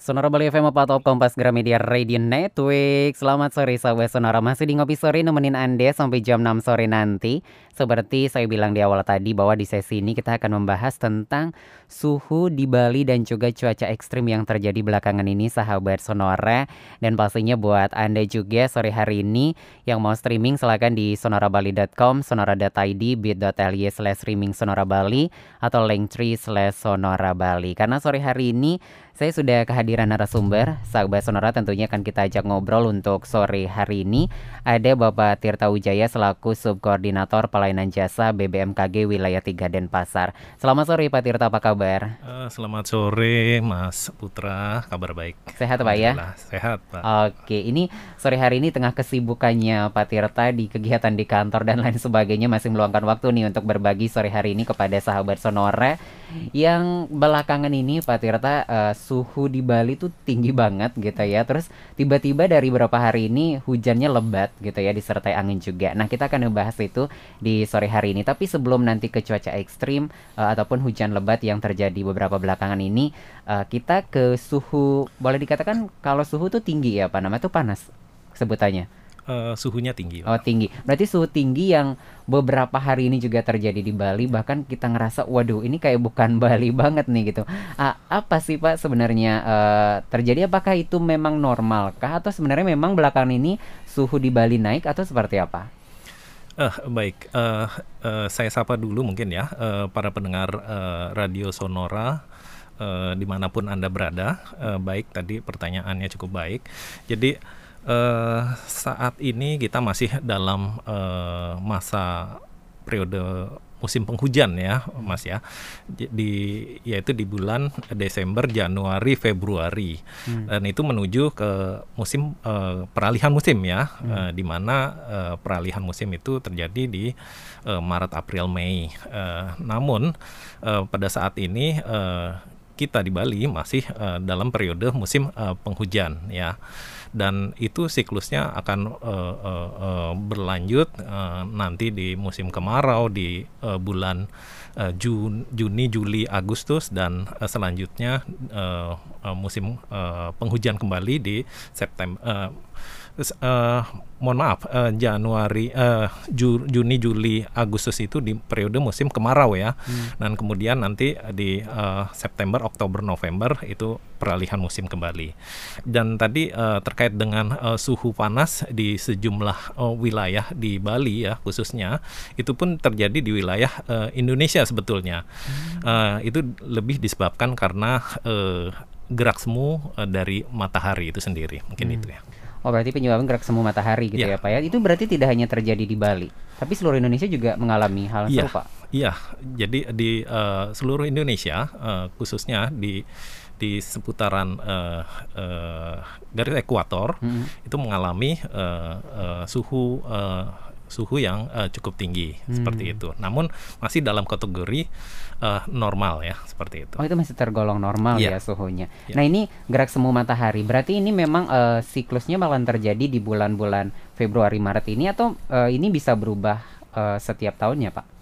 Sonora Bali FM apa Top Kompas Gramedia Radio Network. Selamat sore sahabat Sonora. Masih di Ngopi Sore nemenin Anda sampai jam 6 sore nanti. Seperti saya bilang di awal tadi bahwa di sesi ini kita akan membahas tentang Suhu di Bali dan juga cuaca ekstrim yang terjadi belakangan ini sahabat Sonora. Dan pastinya buat Anda juga sore hari ini Yang mau streaming silahkan di sonorabali.com Sonora.id bit.ly slash streaming Sonora Bali Atau linktree slash Sonora Bali. Karena sore hari ini saya sudah kehadiran narasumber, sahabat Sonora tentunya akan kita ajak ngobrol untuk sore hari ini. Ada Bapak Tirta Wijaya selaku Subkoordinator Pelayanan Jasa BBMKG Wilayah 3 Denpasar. Selamat sore Pak Tirta, apa kabar? Uh, selamat sore Mas Putra, kabar baik. Sehat Pak ya? Sehat Pak. Oke, ini sore hari ini tengah kesibukannya Pak Tirta di kegiatan di kantor dan lain sebagainya masih meluangkan waktu nih untuk berbagi sore hari ini kepada sahabat Sonora yang belakangan ini Pak Tirta uh, suhu di Bali tuh tinggi banget gitu ya. Terus tiba-tiba dari beberapa hari ini hujannya lebat gitu ya disertai angin juga. Nah, kita akan membahas itu di sore hari ini. Tapi sebelum nanti ke cuaca ekstrim uh, ataupun hujan lebat yang terjadi beberapa belakangan ini, uh, kita ke suhu boleh dikatakan kalau suhu tuh tinggi ya, Pak. Nama tuh panas sebutannya uh, suhunya tinggi. Oh tinggi. Berarti suhu tinggi yang beberapa hari ini juga terjadi di Bali. Bahkan kita ngerasa, waduh ini kayak bukan Bali banget nih gitu. Ah, apa sih Pak sebenarnya uh, terjadi? Apakah itu memang normal kah? Atau sebenarnya memang belakangan ini suhu di Bali naik atau seperti apa? Uh, baik, uh, uh, saya sapa dulu mungkin ya uh, para pendengar uh, radio Sonora uh, di mana pun anda berada. Uh, baik, tadi pertanyaannya cukup baik. Jadi uh, saat ini kita masih dalam uh, masa periode musim penghujan ya Mas ya. Di yaitu di bulan Desember Januari Februari. Hmm. dan itu menuju ke musim uh, peralihan musim ya. Hmm. uh, di mana uh, peralihan musim itu terjadi di uh, Maret April Mei. Uh, namun uh, pada saat ini uh, kita di Bali masih uh, dalam periode musim uh, penghujan ya dan itu siklusnya akan uh, uh, uh, berlanjut uh, nanti di musim kemarau di uh, bulan uh, Jun, Juni, Juli, Agustus dan uh, selanjutnya uh, uh, musim uh, penghujan kembali di September. Uh, uh, mohon maaf uh, Januari uh, Ju, Juni Juli Agustus itu di periode musim kemarau ya hmm. dan kemudian nanti di uh, September Oktober November itu peralihan musim kembali dan tadi uh, terkait dengan uh, suhu panas di sejumlah uh, wilayah di Bali ya khususnya itu pun terjadi di wilayah uh, Indonesia sebetulnya hmm. uh, itu lebih disebabkan karena uh, gerak semu uh, dari matahari itu sendiri mungkin hmm. itu ya Oh berarti penyebabnya gerak semu matahari gitu yeah. ya Pak ya. Itu berarti tidak hanya terjadi di Bali, tapi seluruh Indonesia juga mengalami hal yeah. serupa. Iya, jadi di uh, seluruh Indonesia uh, khususnya di di seputaran uh, uh, garis ekuator mm -hmm. itu mengalami uh, uh, suhu uh, suhu yang uh, cukup tinggi hmm. seperti itu. Namun masih dalam kategori uh, normal ya seperti itu. Oh itu masih tergolong normal yeah. ya suhunya. Yeah. Nah ini gerak semu matahari. Berarti ini memang uh, siklusnya malah terjadi di bulan-bulan Februari Maret ini atau uh, ini bisa berubah uh, setiap tahunnya Pak?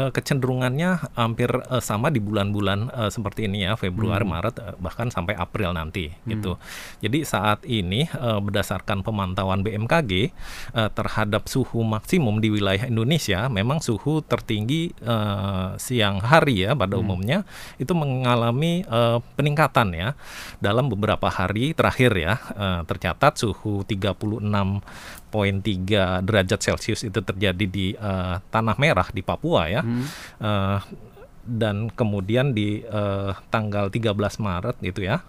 Uh, kecenderungannya hampir uh, sama di bulan-bulan uh, seperti ini ya Februari, hmm. Maret uh, bahkan sampai April nanti hmm. gitu. Jadi saat ini uh, berdasarkan pemantauan BMKG uh, terhadap suhu maksimum di wilayah Indonesia memang suhu tertinggi uh, siang hari ya pada hmm. umumnya itu mengalami uh, peningkatan ya dalam beberapa hari terakhir ya uh, tercatat suhu 36 3 derajat Celcius itu terjadi di uh, tanah merah di Papua ya. Hmm. Uh, dan kemudian di uh, tanggal 13 Maret gitu ya.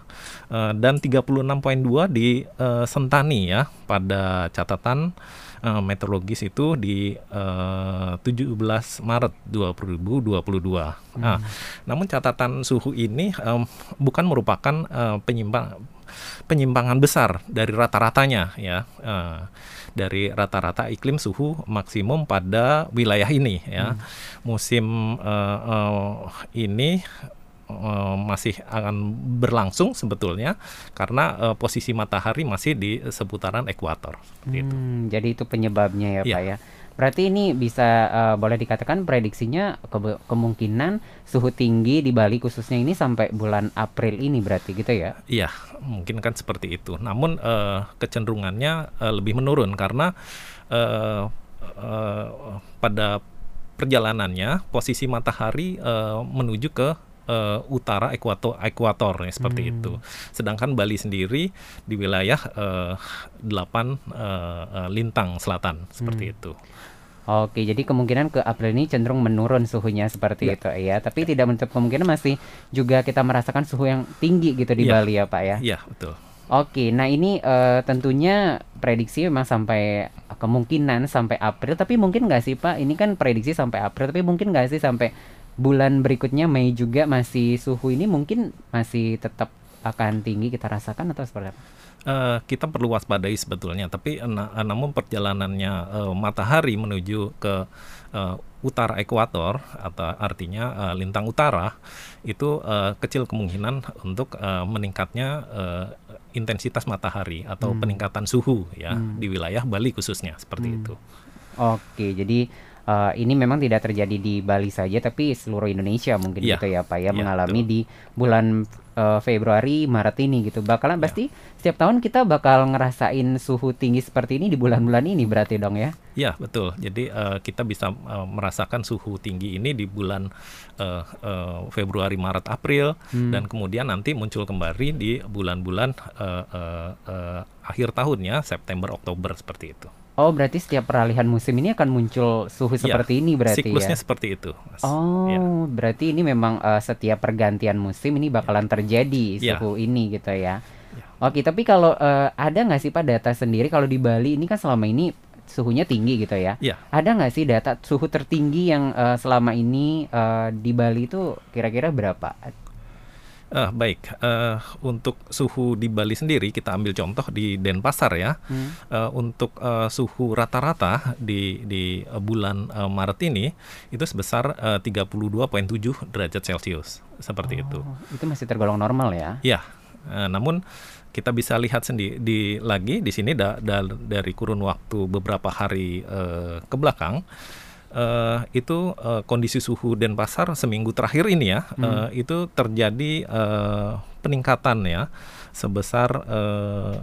Uh, dan 36.2 di uh, Sentani ya pada catatan uh, meteorologis itu di uh, 17 Maret 2022. Hmm. Nah, namun catatan suhu ini um, bukan merupakan uh, penyimpang penyimpangan besar dari rata-ratanya ya. Uh, dari rata-rata iklim suhu maksimum pada wilayah ini ya. Hmm. Musim uh, uh, ini uh, masih akan berlangsung sebetulnya karena uh, posisi matahari masih di seputaran ekuator. Hmm, Jadi itu penyebabnya ya, ya. Pak ya. Berarti ini bisa uh, boleh dikatakan prediksinya ke kemungkinan suhu tinggi di Bali khususnya ini sampai bulan April ini berarti gitu ya? Iya, mungkin kan seperti itu. Namun uh, kecenderungannya uh, lebih menurun karena uh, uh, pada perjalanannya posisi matahari uh, menuju ke uh, utara ekuator ekuator ya, seperti hmm. itu. Sedangkan Bali sendiri di wilayah uh, 8 uh, uh, lintang selatan seperti hmm. itu. Oke, jadi kemungkinan ke April ini cenderung menurun suhunya seperti ya. itu ya. Tapi ya. tidak menutup kemungkinan masih juga kita merasakan suhu yang tinggi gitu di ya. Bali ya, Pak ya. Iya, betul. Oke, nah ini uh, tentunya prediksi memang sampai kemungkinan sampai April, tapi mungkin nggak sih Pak? Ini kan prediksi sampai April, tapi mungkin nggak sih sampai bulan berikutnya Mei juga masih suhu ini mungkin masih tetap akan tinggi kita rasakan atau seperti apa? Uh, kita perlu waspadai sebetulnya, tapi na namun perjalanannya uh, matahari menuju ke uh, utara ekuator atau artinya uh, lintang utara itu uh, kecil kemungkinan untuk uh, meningkatnya uh, intensitas matahari atau hmm. peningkatan suhu ya hmm. di wilayah Bali khususnya seperti hmm. itu. Oke, jadi uh, ini memang tidak terjadi di Bali saja tapi seluruh Indonesia mungkin ya. gitu ya Pak ya, ya mengalami betul. di bulan uh, Februari Maret ini gitu. Bakalan ya. pasti setiap tahun kita bakal ngerasain suhu tinggi seperti ini di bulan-bulan ini berarti dong ya. Ya, betul. Jadi uh, kita bisa uh, merasakan suhu tinggi ini di bulan uh, uh, Februari, Maret, April hmm. dan kemudian nanti muncul kembali di bulan-bulan uh, uh, uh, akhir tahunnya September, Oktober seperti itu. Oh, berarti setiap peralihan musim ini akan muncul suhu ya, seperti ini berarti siklusnya ya? seperti itu. Mas. Oh, ya. berarti ini memang uh, setiap pergantian musim ini bakalan terjadi ya. suhu ya. ini gitu ya. ya. Oke, tapi kalau uh, ada nggak sih Pak data sendiri kalau di Bali ini kan selama ini suhunya tinggi gitu ya? ya. Ada nggak sih data suhu tertinggi yang uh, selama ini uh, di Bali itu kira-kira berapa? Uh, baik, uh, untuk suhu di Bali sendiri kita ambil contoh di Denpasar ya. Hmm. Uh, untuk uh, suhu rata-rata di di bulan uh, Maret ini itu sebesar uh, 32.7 derajat Celcius seperti oh, itu. Itu masih tergolong normal ya? Ya, uh, namun kita bisa lihat sendiri di lagi di sini da, da, dari kurun waktu beberapa hari uh, ke belakang uh, itu uh, kondisi suhu Denpasar seminggu terakhir ini ya hmm. uh, itu terjadi uh, peningkatan ya sebesar uh,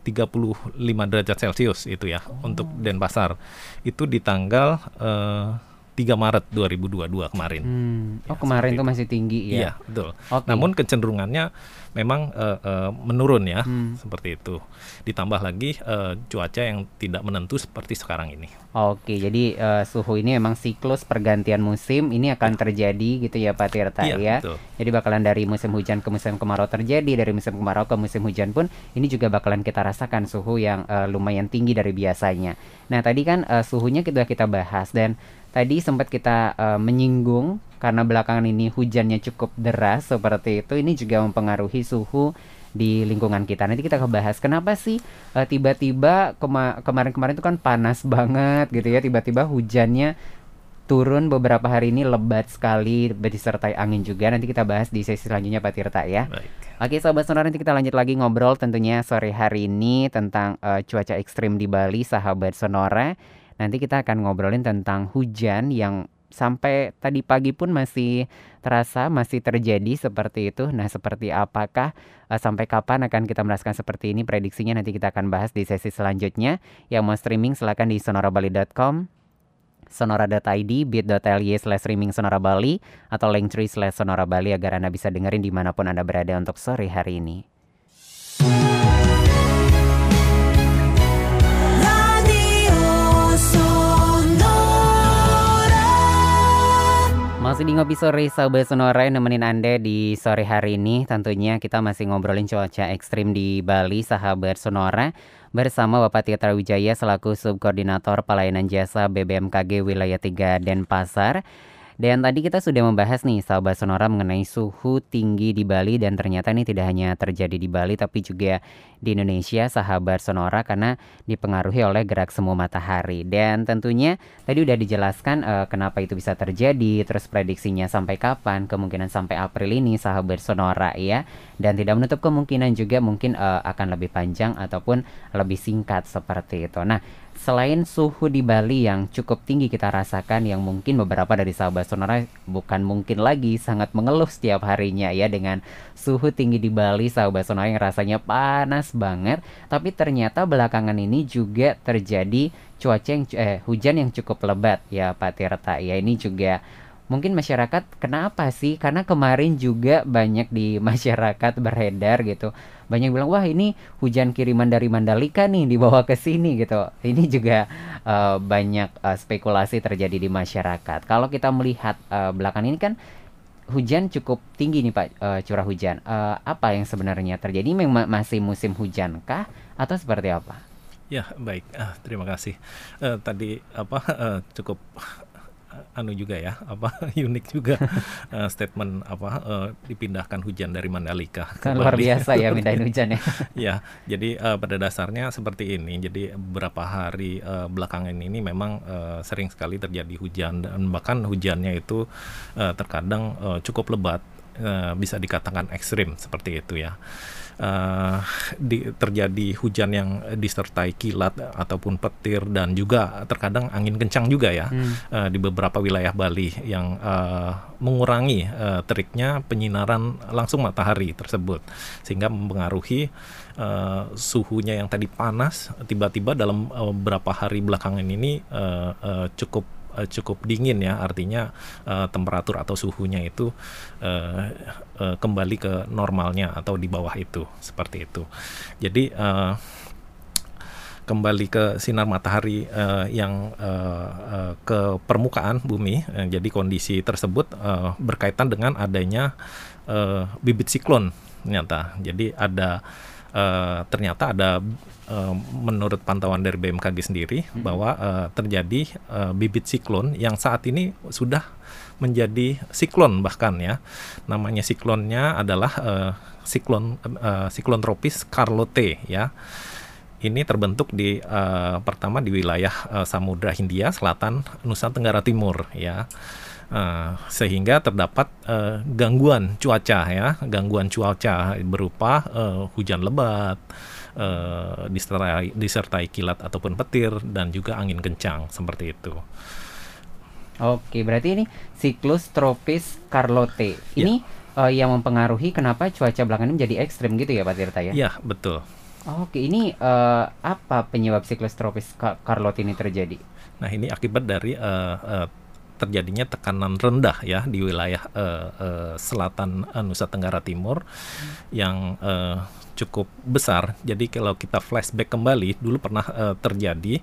35 derajat Celcius itu ya oh. untuk Denpasar itu di tanggal uh, 3 Maret 2022 kemarin. Hmm. Oh, ya, kemarin itu masih tinggi ya. Iya, betul. Okay. Namun kecenderungannya memang uh, uh, menurun ya, hmm. seperti itu. Ditambah lagi uh, cuaca yang tidak menentu seperti sekarang ini. Oke, jadi uh, suhu ini memang siklus pergantian musim ini akan ya. terjadi gitu ya Pak Tirta iya, ya. Betul. Jadi bakalan dari musim hujan ke musim kemarau terjadi, dari musim kemarau ke musim hujan pun ini juga bakalan kita rasakan suhu yang uh, lumayan tinggi dari biasanya. Nah, tadi kan uh, suhunya kita kita bahas dan tadi sempat kita uh, menyinggung karena belakangan ini hujannya cukup deras seperti itu ini juga mempengaruhi suhu di lingkungan kita. Nanti kita bahas kenapa sih uh, tiba-tiba kema kemarin-kemarin itu kan panas banget gitu ya, tiba-tiba hujannya turun beberapa hari ini lebat sekali disertai angin juga. Nanti kita bahas di sesi selanjutnya Pak Tirta ya. Baik. Oke Sobat Sonora nanti kita lanjut lagi ngobrol tentunya sore hari ini tentang uh, cuaca ekstrim di Bali sahabat Sonora. Nanti kita akan ngobrolin tentang hujan yang sampai tadi pagi pun masih terasa masih terjadi seperti itu. Nah, seperti apakah uh, sampai kapan akan kita merasakan seperti ini prediksinya nanti kita akan bahas di sesi selanjutnya. Yang mau streaming silahkan di sonorabali.com sonora.id, bit.ly slash streaming sonora Bali, atau linktree slash sonora Bali agar Anda bisa dengerin di mana pun Anda berada untuk sore hari ini. Masih di Ngopi Sore Sahabat Sonora yang nemenin Anda di sore hari ini. Tentunya kita masih ngobrolin cuaca ekstrim di Bali Sahabat Sonora. Bersama Bapak Titra Wijaya selaku Subkoordinator Pelayanan Jasa BBMKG Wilayah 3 Denpasar dan tadi kita sudah membahas nih sahabat Sonora mengenai suhu tinggi di Bali dan ternyata ini tidak hanya terjadi di Bali tapi juga di Indonesia sahabat Sonora karena dipengaruhi oleh gerak semu matahari. Dan tentunya tadi udah dijelaskan uh, kenapa itu bisa terjadi, terus prediksinya sampai kapan, kemungkinan sampai April ini sahabat Sonora ya. Dan tidak menutup kemungkinan juga mungkin uh, akan lebih panjang ataupun lebih singkat seperti itu. Nah, selain suhu di Bali yang cukup tinggi kita rasakan yang mungkin beberapa dari sahabat sonora bukan mungkin lagi sangat mengeluh setiap harinya ya dengan suhu tinggi di Bali. Sahabat sonora yang rasanya panas banget tapi ternyata belakangan ini juga terjadi cuaca yang eh, hujan yang cukup lebat ya Pak Tirta. Ya ini juga mungkin masyarakat kenapa sih? Karena kemarin juga banyak di masyarakat beredar gitu banyak bilang wah ini hujan kiriman dari Mandalika nih dibawa ke sini gitu. Ini juga uh, banyak uh, spekulasi terjadi di masyarakat. Kalau kita melihat uh, belakang ini kan hujan cukup tinggi nih Pak uh, curah hujan. Uh, apa yang sebenarnya terjadi? Memang masih musim hujan kah atau seperti apa? Ya, baik. Uh, terima kasih. Uh, tadi apa uh, cukup anu juga ya apa unik juga uh, statement apa uh, dipindahkan hujan dari Mandalika kan luar biasa ya pindahin hujan ya. Ya jadi uh, pada dasarnya seperti ini jadi beberapa hari uh, belakangan ini memang uh, sering sekali terjadi hujan dan bahkan hujannya itu uh, terkadang uh, cukup lebat uh, bisa dikatakan ekstrim seperti itu ya uh, di, terjadi hujan yang disertai kilat ataupun petir dan juga terkadang angin kencang juga ya hmm. uh, di beberapa wilayah Bali yang uh, mengurangi uh, teriknya penyinaran langsung matahari tersebut sehingga mempengaruhi uh, suhunya yang tadi panas tiba-tiba dalam uh, beberapa hari belakangan ini uh, uh, cukup uh, cukup dingin ya. Artinya uh, temperatur atau suhunya itu uh, uh, kembali ke normalnya atau di bawah itu seperti itu. Jadi uh, kembali ke sinar matahari uh, yang uh, uh, ke permukaan bumi uh, jadi kondisi tersebut uh, berkaitan dengan adanya uh, bibit siklon ternyata. Jadi ada uh, ternyata ada uh, menurut pantauan dari BMKG sendiri hmm. bahwa uh, terjadi uh, bibit siklon yang saat ini sudah menjadi siklon bahkan ya. Namanya siklonnya adalah uh, siklon uh, siklon tropis Carlotte ya. Ini terbentuk di uh, pertama di wilayah uh, Samudra Hindia Selatan Nusa Tenggara Timur ya. Uh, sehingga terdapat uh, gangguan cuaca ya, gangguan cuaca berupa uh, hujan lebat, uh, disertai, disertai kilat ataupun petir dan juga angin kencang seperti itu. Oke, berarti ini siklus tropis Carlotte. Ya. Ini ya. uh, yang mempengaruhi kenapa cuaca belakangan ini menjadi ekstrim gitu ya Pak Tirta ya? Iya, betul. Oke, ini uh, apa penyebab siklus tropis Carlotte ini terjadi? Nah, ini akibat dari uh, uh, terjadinya tekanan rendah ya di wilayah uh, uh, selatan uh, Nusa Tenggara Timur hmm. yang uh, cukup besar. Jadi kalau kita flashback kembali dulu pernah uh, terjadi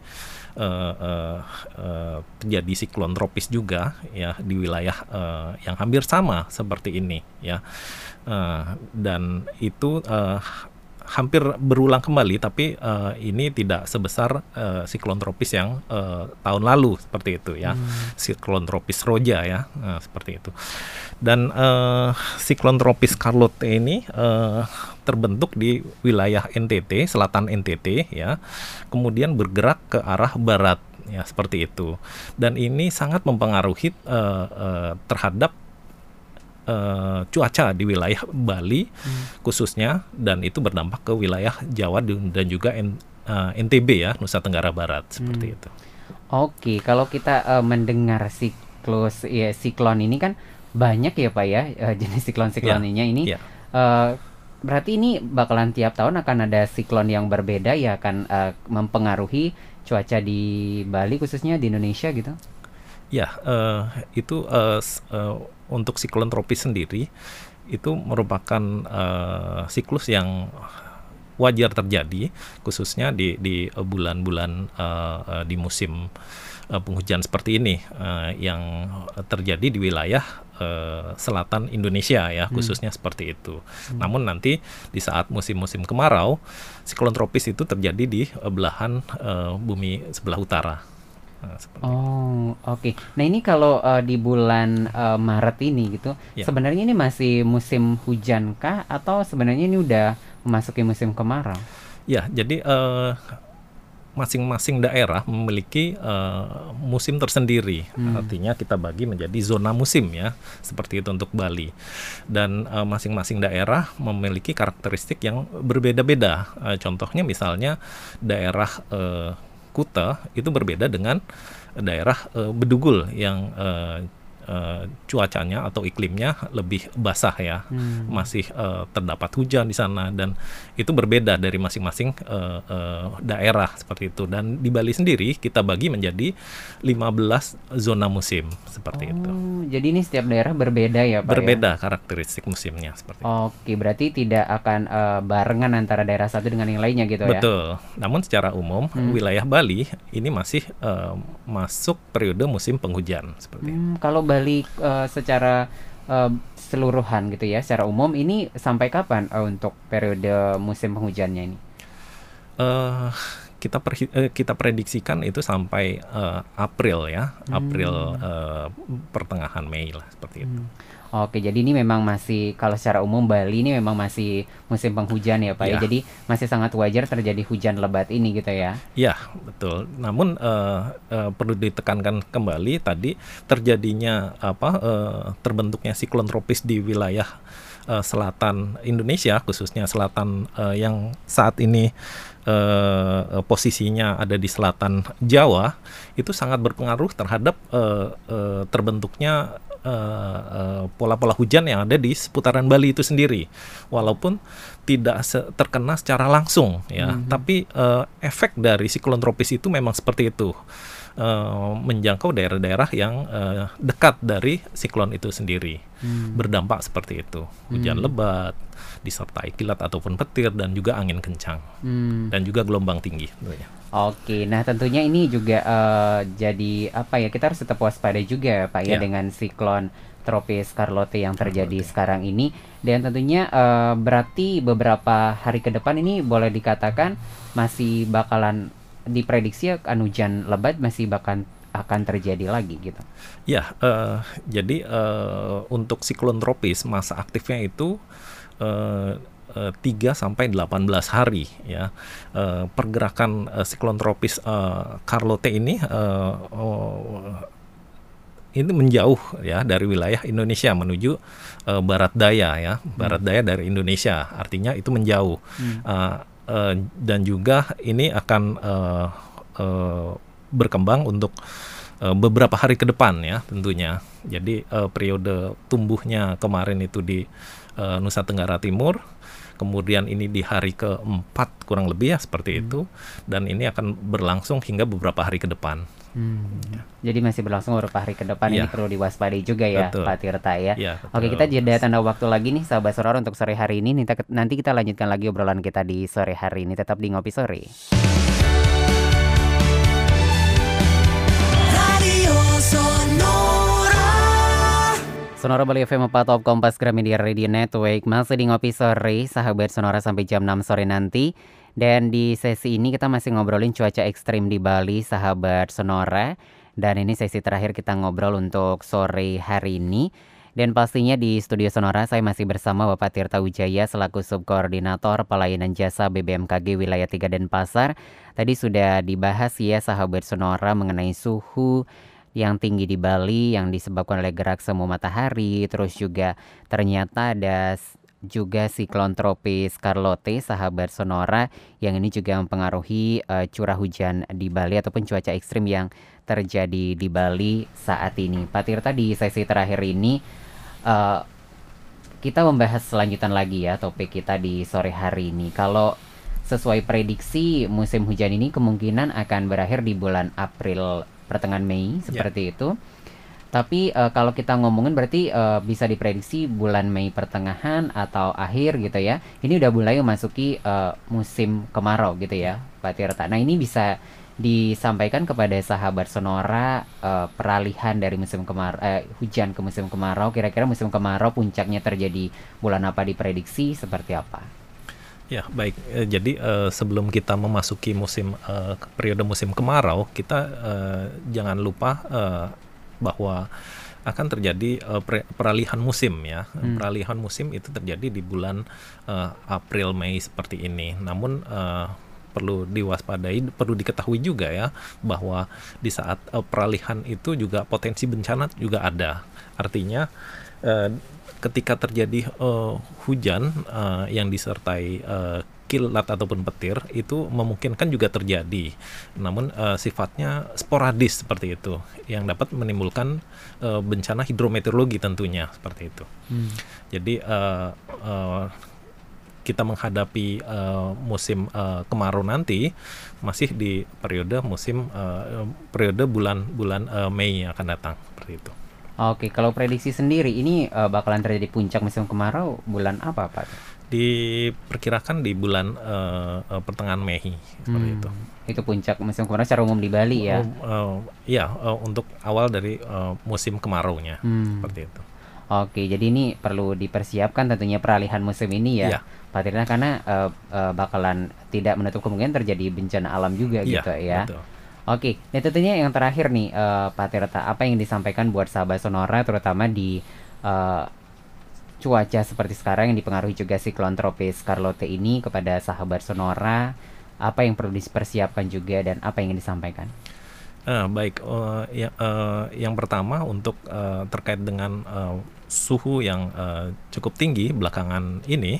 uh, uh, uh, terjadi siklon tropis juga ya di wilayah uh, yang hampir sama seperti ini ya. Uh, dan itu uh, hampir berulang kembali tapi uh, ini tidak sebesar uh, siklon tropis yang uh, tahun lalu seperti itu ya. Hmm. siklon tropis Roja ya uh, seperti itu. Dan uh, siklon tropis Carlotte ini uh, terbentuk di wilayah NTT selatan NTT ya kemudian bergerak ke arah barat ya seperti itu. Dan ini sangat mempengaruhi uh, uh, terhadap uh, cuaca di wilayah Bali hmm. khususnya dan itu berdampak ke wilayah Jawa dan juga N, uh, eh, NTB ya Nusa Tenggara Barat seperti hmm. itu. Oke, kalau kita uh, mendengar siklus ya siklon ini kan banyak ya Pak ya uh, jenis siklon-sikloninya ya, ini. Ya. Uh, berarti ini bakalan tiap tahun akan ada siklon yang berbeda ya akan uh, mempengaruhi cuaca di Bali khususnya di Indonesia gitu. Ya, uh, itu uh, uh, untuk siklon tropis sendiri itu merupakan uh, siklus yang wajar terjadi, khususnya di di bulan-bulan uh, uh, di musim uh, penghujan seperti ini uh, yang terjadi di wilayah uh, selatan Indonesia ya, hmm. khususnya seperti itu. Hmm. Namun nanti di saat musim-musim kemarau, siklon tropis itu terjadi di uh, belahan uh, bumi sebelah utara. Nah, oh, oke. Okay. Nah, ini kalau uh, di bulan uh, Maret ini gitu, ya. sebenarnya ini masih musim hujan kah atau sebenarnya ini udah memasuki musim kemarau? Ya, jadi uh, masing-masing daerah memiliki uh, musim tersendiri. Hmm. Artinya kita bagi menjadi zona musim ya, seperti itu untuk Bali. Dan masing-masing uh, daerah memiliki karakteristik yang berbeda-beda. Uh, contohnya misalnya daerah uh, Kuta itu berbeda dengan daerah uh, Bedugul yang uh, uh, cuacanya atau iklimnya lebih basah ya, hmm. masih uh, terdapat hujan di sana dan itu berbeda dari masing-masing uh, uh, daerah seperti itu. Dan di Bali sendiri kita bagi menjadi 15 zona musim seperti oh, itu. Jadi ini setiap daerah berbeda ya Pak? Berbeda ya? karakteristik musimnya seperti Oke, itu. berarti tidak akan uh, barengan antara daerah satu dengan yang lainnya gitu Betul. ya? Betul. Namun secara umum hmm. wilayah Bali ini masih uh, masuk periode musim penghujan seperti hmm, itu. Kalau Bali uh, secara uh, seluruhan gitu ya, secara umum ini sampai kapan uh, untuk periode musim penghujannya ini? Uh, kita per, uh, kita prediksikan itu sampai uh, April ya, April hmm. uh, pertengahan Mei lah seperti itu. Hmm. Oke, jadi ini memang masih kalau secara umum Bali ini memang masih musim penghujan ya Pak ya. ya. Jadi masih sangat wajar terjadi hujan lebat ini gitu ya. Iya, betul. Namun uh, uh, perlu ditekankan kembali tadi terjadinya apa uh, terbentuknya siklon tropis di wilayah uh, selatan Indonesia khususnya selatan uh, yang saat ini uh, posisinya ada di selatan Jawa itu sangat berpengaruh terhadap uh, uh, terbentuknya pola-pola uh, uh, hujan yang ada di seputaran Bali itu sendiri, walaupun tidak se terkena secara langsung ya, mm -hmm. tapi uh, efek dari siklon tropis itu memang seperti itu. Uh, menjangkau daerah-daerah yang uh, dekat dari siklon itu sendiri, hmm. berdampak seperti itu, hujan hmm. lebat, disertai kilat ataupun petir dan juga angin kencang hmm. dan juga gelombang tinggi. Tentunya. Oke, nah tentunya ini juga uh, jadi apa ya kita harus tetap waspada juga Pak ya yeah. dengan siklon tropis Carlotte yang terjadi Carlotte. sekarang ini dan tentunya uh, berarti beberapa hari ke depan ini boleh dikatakan masih bakalan diprediksi akan hujan lebat masih bahkan akan terjadi lagi gitu. Ya, uh, jadi uh, untuk siklon tropis masa aktifnya itu uh, 3 eh, sampai 18 hari ya. Uh, pergerakan uh, siklon tropis uh, Carlotte ini uh, uh, ini menjauh ya dari wilayah Indonesia menuju uh, barat daya ya, barat daya dari Indonesia. Artinya itu menjauh. Hmm. Uh, uh, dan juga ini akan uh, uh, berkembang untuk uh, beberapa hari ke depan ya tentunya. Jadi uh, periode tumbuhnya kemarin itu di uh, Nusa Tenggara Timur kemudian ini di hari keempat kurang lebih ya seperti hmm. itu dan ini akan berlangsung hingga beberapa hari ke depan. Hmm. Ya. Jadi masih berlangsung beberapa hari ke depan ya. ini perlu diwaspadai juga ya betul. Pak Tirta ya. ya Oke kita jeda tanda waktu lagi nih sahabat sore untuk sore hari ini nanti kita lanjutkan lagi obrolan kita di sore hari ini tetap di ngopi sore. Sonora Bali FM 4 Top Kompas Gramedia Radio Network. Masih di Ngopi Sore Sahabat Sonora sampai jam 6 sore nanti. Dan di sesi ini kita masih ngobrolin cuaca ekstrim di Bali Sahabat Sonora. Dan ini sesi terakhir kita ngobrol untuk sore hari ini. Dan pastinya di studio Sonora saya masih bersama Bapak Tirta Wijaya selaku Subkoordinator Pelayanan Jasa BBMKG Wilayah 3 Denpasar. Tadi sudah dibahas ya sahabat Sonora mengenai suhu yang tinggi di Bali yang disebabkan oleh gerak semu matahari, terus juga ternyata ada juga siklon tropis Carlotte, sahabat Sonora, yang ini juga mempengaruhi uh, curah hujan di Bali ataupun cuaca ekstrim yang terjadi di Bali saat ini. Pak Tirta di sesi terakhir ini uh, kita membahas selanjutan lagi ya topik kita di sore hari ini. Kalau sesuai prediksi musim hujan ini kemungkinan akan berakhir di bulan April pertengahan Mei ya. seperti yeah. itu. Tapi uh, kalau kita ngomongin berarti uh, bisa diprediksi bulan Mei pertengahan atau akhir gitu ya. Ini udah mulai memasuki uh, musim kemarau gitu ya, Pak Tirta. Nah ini bisa disampaikan kepada sahabat Sonora uh, peralihan dari musim kemarau uh, hujan ke musim kemarau. Kira-kira musim kemarau puncaknya terjadi bulan apa diprediksi seperti apa? Ya baik, e, jadi e, sebelum kita memasuki musim e, periode musim kemarau, kita jangan lupa bahwa akan terjadi peralihan musim ya. Hmm. Peralihan musim itu terjadi di bulan April Mei seperti ini. Namun perlu diwaspadai, perlu diketahui juga ya bahwa di saat peralihan itu juga potensi bencana juga ada. Artinya ketika terjadi uh, hujan uh, yang disertai uh, kilat ataupun petir itu memungkinkan juga terjadi, namun uh, sifatnya sporadis seperti itu, yang dapat menimbulkan uh, bencana hidrometeorologi tentunya seperti itu. Hmm. Jadi uh, uh, kita menghadapi uh, musim uh, kemarau nanti masih di periode musim uh, periode bulan-bulan uh, Mei yang akan datang seperti itu. Oke, kalau prediksi sendiri ini uh, bakalan terjadi puncak musim kemarau bulan apa, Pak? Diperkirakan di bulan uh, uh, pertengahan Mei seperti hmm, itu. Itu puncak musim kemarau secara umum di Bali ya? Uh, uh, ya, uh, untuk awal dari uh, musim kemarau-nya hmm. seperti itu. Oke, jadi ini perlu dipersiapkan tentunya peralihan musim ini ya, ya. Pak Tirna karena uh, uh, bakalan tidak menutup kemungkinan terjadi bencana alam juga ya, gitu ya. Betul. Oke, nah tentunya yang terakhir nih uh, Pak Tirta, apa yang disampaikan buat sahabat Sonora terutama di uh, cuaca seperti sekarang yang dipengaruhi juga siklon tropis Carlotte ini kepada sahabat Sonora, apa yang perlu dipersiapkan juga dan apa yang disampaikan? Uh, baik, uh, ya, uh, yang pertama untuk uh, terkait dengan uh, suhu yang uh, cukup tinggi belakangan ini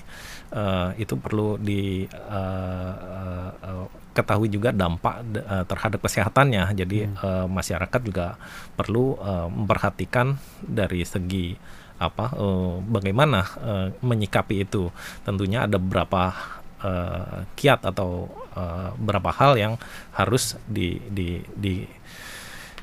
uh, itu perlu di uh, uh, ketahui juga dampak uh, terhadap kesehatannya. Jadi hmm. uh, masyarakat juga perlu uh, memperhatikan dari segi apa uh, bagaimana uh, menyikapi itu. Tentunya ada beberapa uh, kiat atau uh, beberapa hal yang harus di di di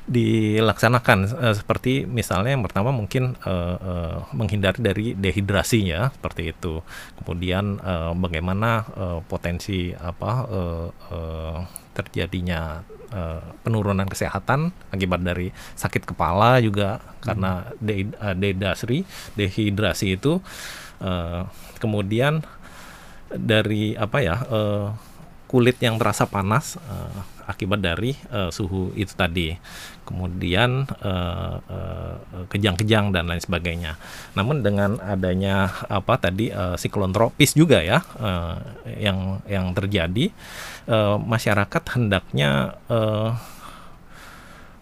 dilaksanakan uh, seperti misalnya yang pertama mungkin uh, uh, menghindari dari dehidrasinya seperti itu kemudian uh, bagaimana uh, potensi apa uh, uh, terjadinya uh, penurunan kesehatan akibat dari sakit kepala juga hmm. karena de uh, dehidrasi dehidrasi itu uh, kemudian dari apa ya uh, kulit yang terasa panas uh, akibat dari uh, suhu itu tadi kemudian uh, uh, kejang-kejang dan lain sebagainya. Namun dengan adanya apa tadi uh, siklon tropis juga ya uh, yang yang terjadi uh, masyarakat hendaknya uh,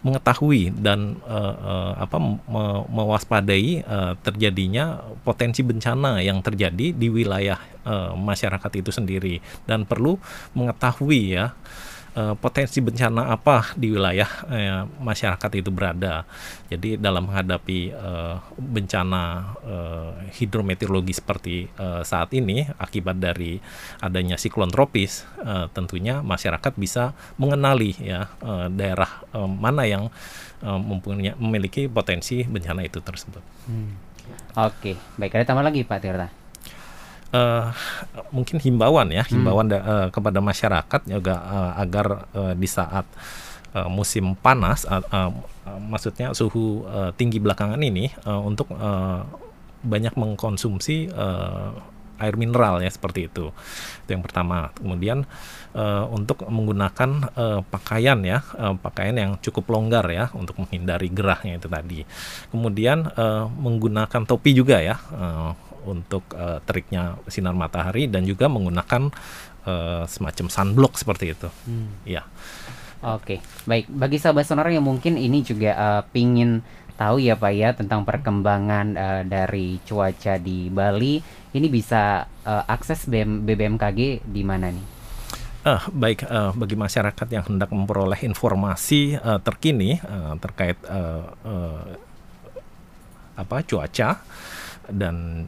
mengetahui dan uh, uh, apa me mewaspadai uh, terjadinya potensi bencana yang terjadi di wilayah uh, masyarakat itu sendiri dan perlu mengetahui ya uh, potensi bencana apa di wilayah uh, masyarakat itu berada. Jadi dalam menghadapi uh, bencana uh, hidrometeorologi seperti uh, saat ini akibat dari adanya siklon tropis, uh, tentunya masyarakat bisa mengenali ya uh, daerah uh, mana yang uh, mempunyai memiliki potensi bencana itu tersebut. Hmm. Oke, baik ada tambah lagi Pak Tirta uh, mungkin himbauan ya, himbauan hmm. uh, kepada masyarakat juga uh, agar uh, di saat uh, musim panas, uh, uh, maksudnya suhu uh, tinggi belakangan ini uh, untuk uh, banyak mengkonsumsi uh, air mineral ya seperti itu. Itu yang pertama. Kemudian uh, untuk menggunakan uh, pakaian ya, uh, pakaian yang cukup longgar ya untuk menghindari gerahnya itu tadi. Kemudian uh, menggunakan topi juga ya. Uh, untuk uh, teriknya sinar matahari dan juga menggunakan uh, semacam sunblock seperti itu. Hmm. Ya. Oke, baik. Bagi sahabat sonora yang mungkin ini juga uh, pingin tahu ya Pak ya tentang perkembangan uh, dari cuaca di Bali, ini bisa uh, akses BM, BBMKG di mana nih? Uh, baik uh, bagi masyarakat yang hendak memperoleh informasi uh, terkini uh, terkait uh, uh, apa cuaca dan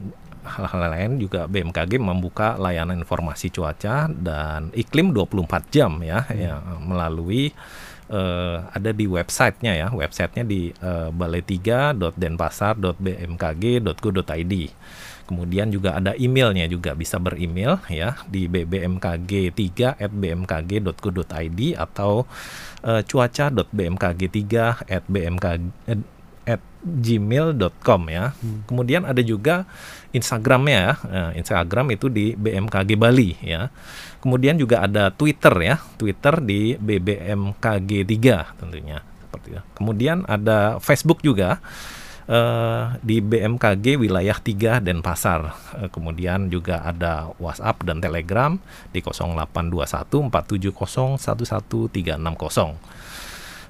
hal-hal lain juga BMKG membuka layanan informasi cuaca dan iklim 24 jam ya, hmm. ya melalui uh, ada di websitenya ya websitenya di uh, balai3.denpasar.bmkg.go.id kemudian juga ada emailnya juga bisa beremail ya di bbmkg3@bmkg.go.id atau uh, cuaca.bmkg3@bmkg at gmail.com ya. Hmm. Kemudian ada juga Instagramnya ya. Nah, Instagram itu di BMKG Bali ya. Kemudian juga ada Twitter ya. Twitter di BBMKG 3 tentunya seperti itu. Kemudian ada Facebook juga. Uh, di BMKG wilayah 3 Denpasar. Uh, kemudian juga ada WhatsApp dan Telegram di 0821 470 11360.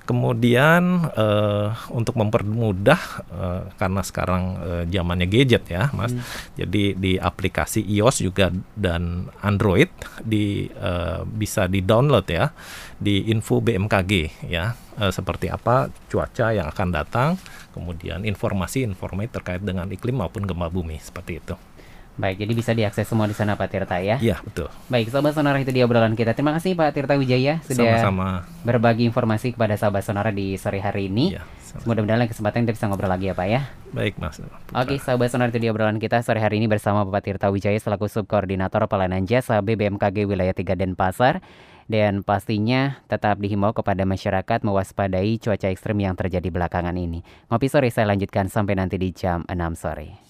Kemudian uh, untuk mempermudah uh, karena sekarang uh, zamannya gadget ya, Mas. Hmm. Jadi di aplikasi iOS juga dan Android di uh, bisa di-download ya di info BMKG ya. Uh, seperti apa cuaca yang akan datang, kemudian informasi-informasi terkait dengan iklim maupun gempa bumi seperti itu. Baik, jadi bisa diakses semua di sana Pak Tirta ya? Iya, betul. Baik, Sobat Sonora itu dia obrolan kita. Terima kasih Pak Tirta Wijaya sudah Sama-sama. berbagi informasi kepada Sobat Sonora di sore hari ini. Ya, Mudah-mudahan lain kesempatan kita bisa ngobrol lagi ya Pak ya. Baik, Mas. Oke, Sobat Sonora itu dia obrolan kita sore hari ini bersama Bapak Tirta Wijaya selaku Subkoordinator Pelayanan Jasa BBMKG Wilayah 3 Denpasar. Dan pastinya tetap dihimbau kepada masyarakat mewaspadai cuaca ekstrim yang terjadi belakangan ini. Ngopi sore saya lanjutkan sampai nanti di jam 6 sore.